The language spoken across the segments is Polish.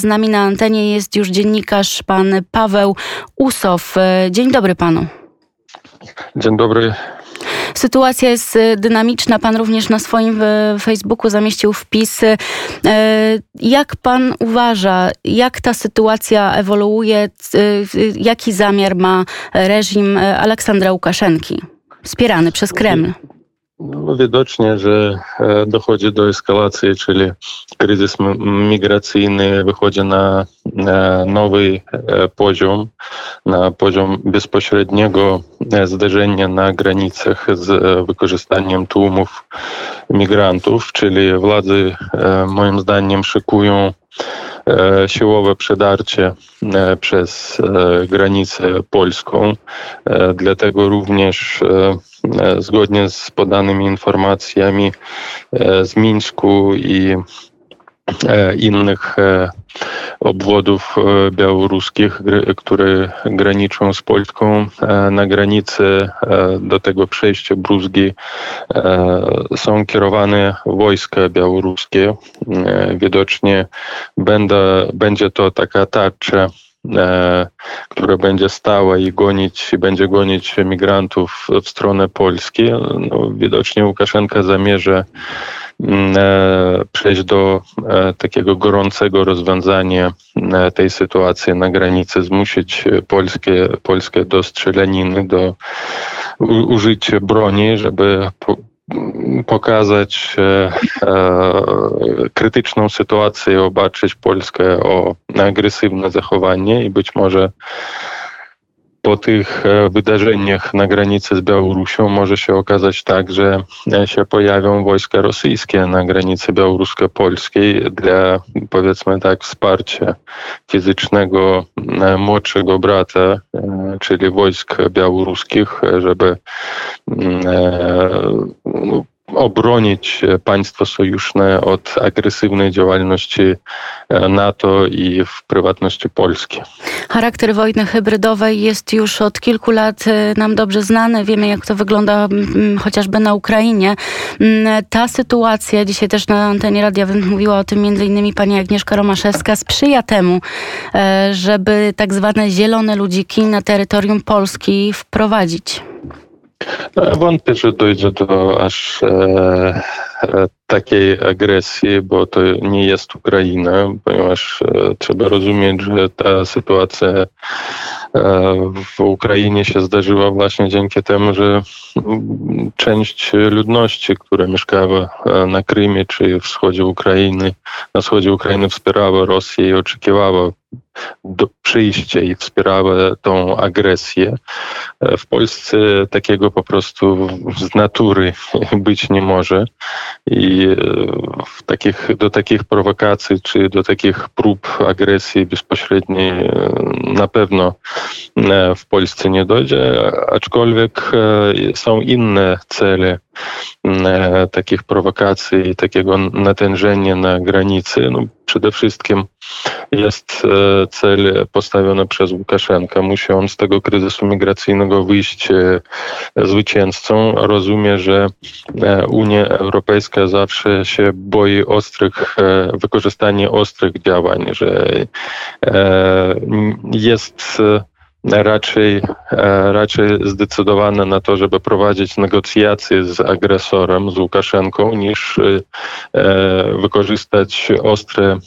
Z nami na antenie jest już dziennikarz pan Paweł Usow. Dzień dobry panu. Dzień dobry. Sytuacja jest dynamiczna. Pan również na swoim Facebooku zamieścił wpis. Jak pan uważa, jak ta sytuacja ewoluuje? Jaki zamiar ma reżim Aleksandra Łukaszenki, wspierany przez Kreml? No, widocznie, że e, dochodzi do eskalacji, czyli kryzys migracyjny wychodzi na nowy e, poziom, na poziom bezpośredniego e, zderzenia na granicach z wykorzystaniem tłumów migrantów, czyli władze moim zdaniem szykują siłowe przedarcie przez granicę polską. Dlatego również zgodnie z podanymi informacjami z Mińsku i innych obwodów białoruskich, które graniczą z Polską. Na granicy do tego przejścia Bruzgi są kierowane wojska białoruskie. Widocznie będę, będzie to taka tarcza która będzie stała i gonić, będzie gonić migrantów w stronę Polski. No, widocznie Łukaszenka zamierza przejść do takiego gorącego rozwiązania tej sytuacji na granicy, zmusić Polskę, Polskę do strzelaniny, do użycia broni, żeby pokazać e, e, krytyczną sytuację, obaczyć Polskę o agresywne zachowanie i być może po tych e, wydarzeniach na granicy z Białorusią może się okazać tak, że się pojawią wojska rosyjskie na granicy białorusko-polskiej dla, powiedzmy tak, wsparcia fizycznego młodszego brata, czyli wojsk białoruskich, żeby obronić państwo sojuszne od agresywnej działalności e, NATO i w prywatności Polski. Charakter wojny hybrydowej jest już od kilku lat e, nam dobrze znany. Wiemy, jak to wygląda chociażby na Ukrainie. Ta sytuacja, dzisiaj też na antenie radia mówiła o tym między innymi pani Agnieszka Romaszewska, sprzyja temu, e, żeby tak zwane zielone ludziki na terytorium Polski wprowadzić. No, wątpię, że dojdzie do aż e, e, takiej agresji, bo to nie jest Ukraina, ponieważ e, trzeba rozumieć, że ta sytuacja w Ukrainie się zdarzyła właśnie dzięki temu, że część ludności, która mieszkała e, na Krymie czy wschodzie Ukrainy, na wschodzie Ukrainy wspierała Rosję i oczekiwała do przyjścia i wspierała tą agresję. W Polsce takiego po prostu z natury być nie może i takich, do takich prowokacji czy do takich prób agresji bezpośredniej e, na pewno e, w Polsce nie dojdzie, aczkolwiek e, są inne cele takich prowokacji takiego natężenia na granicy. No, przede wszystkim jest cel postawiony przez Łukaszenkę. Musi on z tego kryzysu migracyjnego wyjść zwycięzcą. Rozumie, że Unia Europejska zawsze się boi ostrych, e, wykorzystania ostrych działań, że e, jest raczej, e, raczej zdecydowane na to, żeby prowadzić negocjacje z agresorem, z Łukaszenką, niż wykorzystać ostre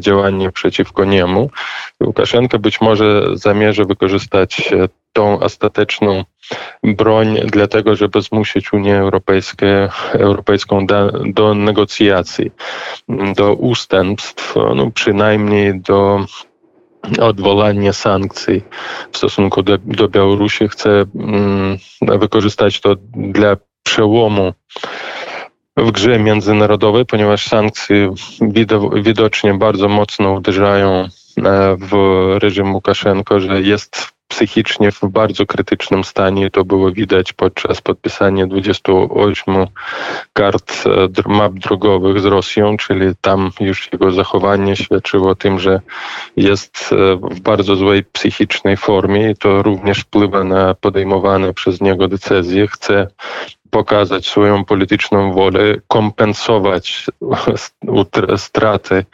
działanie przeciwko niemu. Łukaszenka być może zamierza wykorzystać tą ostateczną broń dlatego, żeby zmusić Unię Europejską, Europejską do, do negocjacji, do ustępstw, no przynajmniej do odwołania sankcji w stosunku do, do Białorusi. Chce mm, wykorzystać to dla przełomu w grze międzynarodowej, ponieważ sankcje widocznie bardzo mocno uderzają e, w reżim Łukaszenko, że jest psychicznie w bardzo krytycznym stanie. To było widać podczas podpisania 28 kart e, map drogowych z Rosją, czyli tam już jego zachowanie świadczyło o tym, że jest e, w bardzo złej psychicznej formie i to również wpływa na podejmowane przez niego decyzje. Chce pokazać swoją polityczną wolę, kompensować straty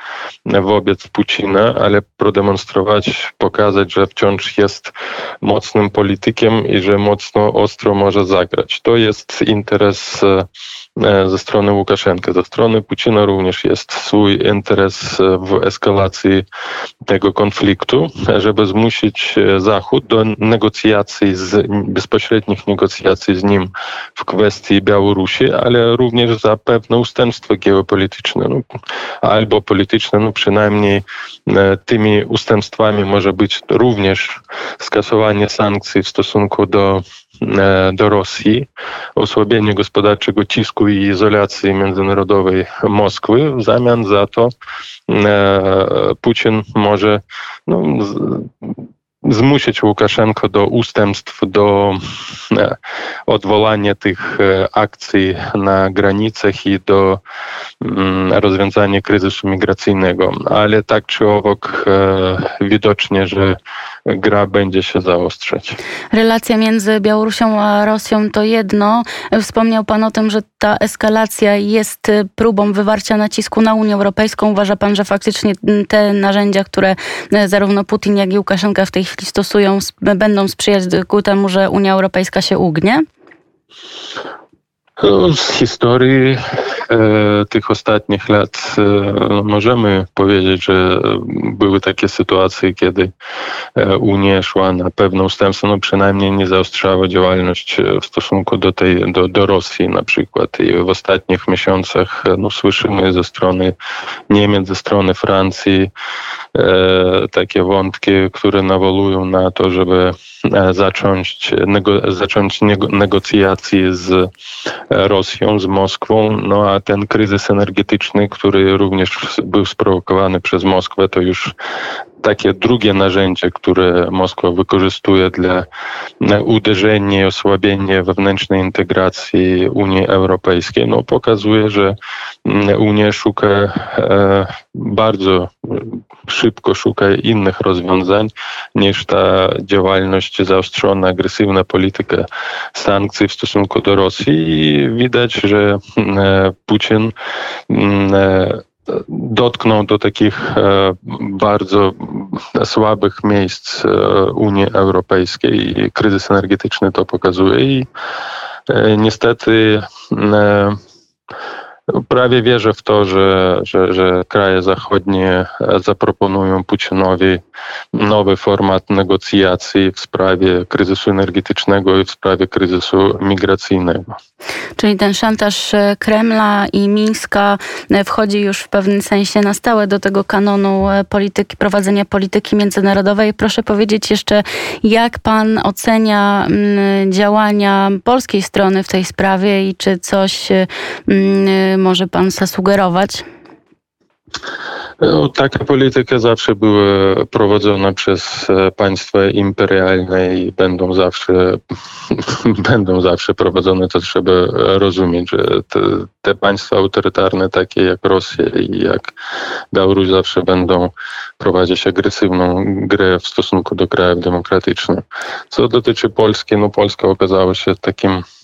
wobec Putina, ale prodemonstrować, pokazać, że wciąż jest mocnym politykiem i że mocno ostro może zagrać. To jest interes e, ze strony Łukaszenki. Ze strony Putina również jest swój interes w eskalacji tego konfliktu, żeby zmusić Zachód do negocjacji, z, bezpośrednich negocjacji z nim w kwestii Białorusi, ale również za pewne ustępstwo geopolityczne no, albo polityczne, no przynajmniej e, tymi ustępstwami może być również skasowanie sankcji w stosunku do e, do Rosji, osłabienie gospodarczego cisku i izolacji międzynarodowej Moskwy. W zamian za to e, Putin może no, zmusić Łukaszenko do ustępstw, do e, odwołania tych e, akcji na granicach i do mm, rozwiązania kryzysu migracyjnego. Ale tak czy owak e, widocznie, że gra będzie się zaostrzać. Relacja między Białorusią a Rosją to jedno. Wspomniał Pan o tym, że ta eskalacja jest próbą wywarcia nacisku na Unię Europejską. Uważa Pan, że faktycznie te narzędzia, które zarówno Putin, jak i Łukaszenka w tej chwili stosują, będą sprzyjać ku temu, że Unia Europejska się ugnie? No, z historii e, tych ostatnich lat e, możemy powiedzieć, że były takie sytuacje, kiedy e, Unia szła na pewne ustępstwo, no przynajmniej nie zaostrzała działalność e, w stosunku do, tej, do, do Rosji na przykład. I w ostatnich miesiącach e, no, słyszymy ze strony Niemiec, ze strony Francji e, takie wątki, które nawołują na to, żeby zacząć, nego, zacząć negocjacje z Rosją, z Moskwą, no a ten kryzys energetyczny, który również był sprowokowany przez Moskwę, to już takie drugie narzędzie, które Moskwa wykorzystuje dla uderzenia i osłabienia wewnętrznej integracji Unii Europejskiej, no pokazuje, że Unia szuka e, bardzo szybko szuka innych rozwiązań niż ta działalność zaostrzona, agresywna polityka sankcji w stosunku do Rosji. I widać, że e, Putin e, dotknął do takich e, bardzo słabych miejsc Unii Europejskiej. Kryzys energetyczny to pokazuje i niestety Prawie wierzę w to, że, że, że kraje zachodnie zaproponują Putinowi nowy format negocjacji w sprawie kryzysu energetycznego i w sprawie kryzysu migracyjnego. Czyli ten szantaż e, Kremla i Mińska e, wchodzi już w pewnym sensie na stałe do tego kanonu e, polityki, prowadzenia polityki międzynarodowej. Proszę powiedzieć jeszcze, jak pan ocenia mm, działania polskiej strony w tej sprawie i czy coś mm, może pan zasugerować? No, taka polityka zawsze była prowadzona przez e, państwa imperialne i będą zawsze, będą zawsze prowadzone. To trzeba rozumieć, że te, te, państwa autorytarne, takie jak Rosja i jak Białoruś, zawsze będą prowadzić agresywną grę w stosunku do krajów demokratycznych. Co dotyczy Polski, no Polska okazała się takim E,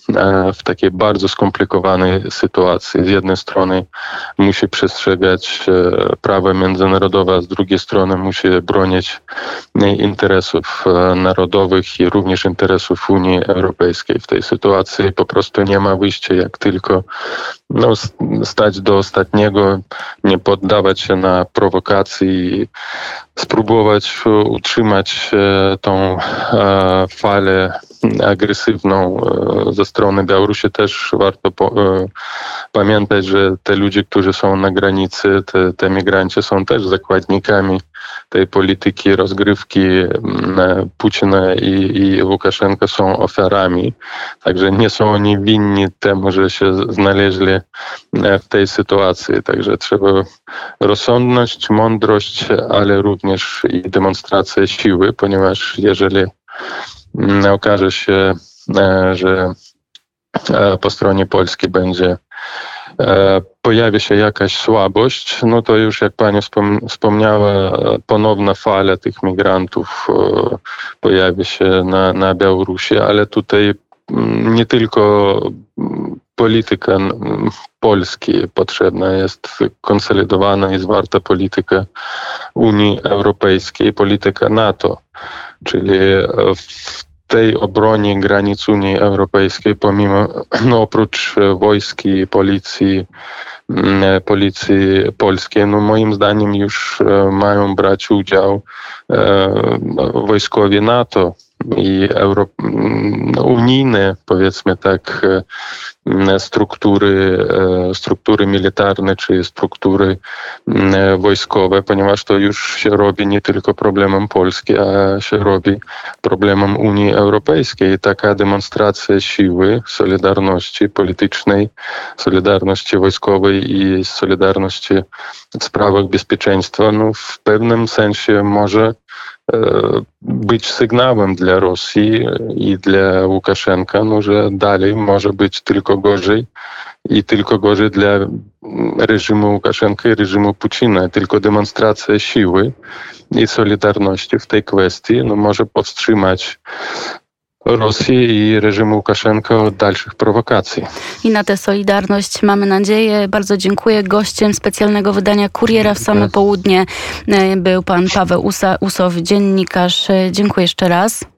w takiej bardzo skomplikowanej sytuacji. Z jednej strony musi przestrzegać e, prawa międzynarodowe, a z drugiej strony musi bronić interesów e, narodowych i również interesów Unii Europejskiej. W tej sytuacji po prostu nie ma wyjścia, jak tylko no, stać do ostatniego, nie poddawać się na prowokacje spróbować utrzymać tą falę agresywną e, ze strony Białorusi. Też warto po, e, pamiętać, że te ludzie, którzy są na granicy, te, te migranci są też zakładnikami tej polityki rozgrywki Putina i, i Łukaszenko są ofiarami. Także nie są oni winni temu, że się znaleźli e, w tej sytuacji. Także trzeba rozsądność, mądrość, ale również i demonstrację siły, ponieważ jeżeli okaże się, e, że e, po stronie polskiej będzie pojawi się jakaś słabość, no to już jak Pani wspomniała, ponowna fala tych migrantów pojawi się na, na Białorusi, ale tutaj mm, nie tylko polityka Polski potrzebna jest konsolidowana i zwarta polityka Unii Europejskiej, polityka NATO, czyli w tej obronie granic Unii Europejskiej, pomimo, no oprócz wojski, policji, mm, policji polskiej, no moim zdaniem już e, mają brać udział e, wojskowie NATO i euro, mm, no, unijne, powiedzmy tak, e, struktury, e, struktury militarne czy struktury wojskowe, ponieważ to już się robi nie tylko problemem Polski, a się robi problemem Unii Europejskiej. Taka demonstracja siły, solidarności politycznej, solidarności wojskowej i solidarności w sprawach bezpieczeństwa, no w pewnym sensie może e, być sygnałem dla Rosji i dla Łukaszenka, no, że dalej może być tylko gorzej i tylko gorzej dla reżimu Łukaszenka i reżimu Putina. Tylko demonstracja siły i solidarności w tej kwestii no, może powstrzymać Rosji i reżimu Łukaszenka od dalszych prowokacji. I na tę solidarność mamy nadzieję. Bardzo dziękuję. Gościem specjalnego wydania Kuriera w same południe e, był pan Paweł Usa, Usow, dziennikarz. E, dziękuję jeszcze raz.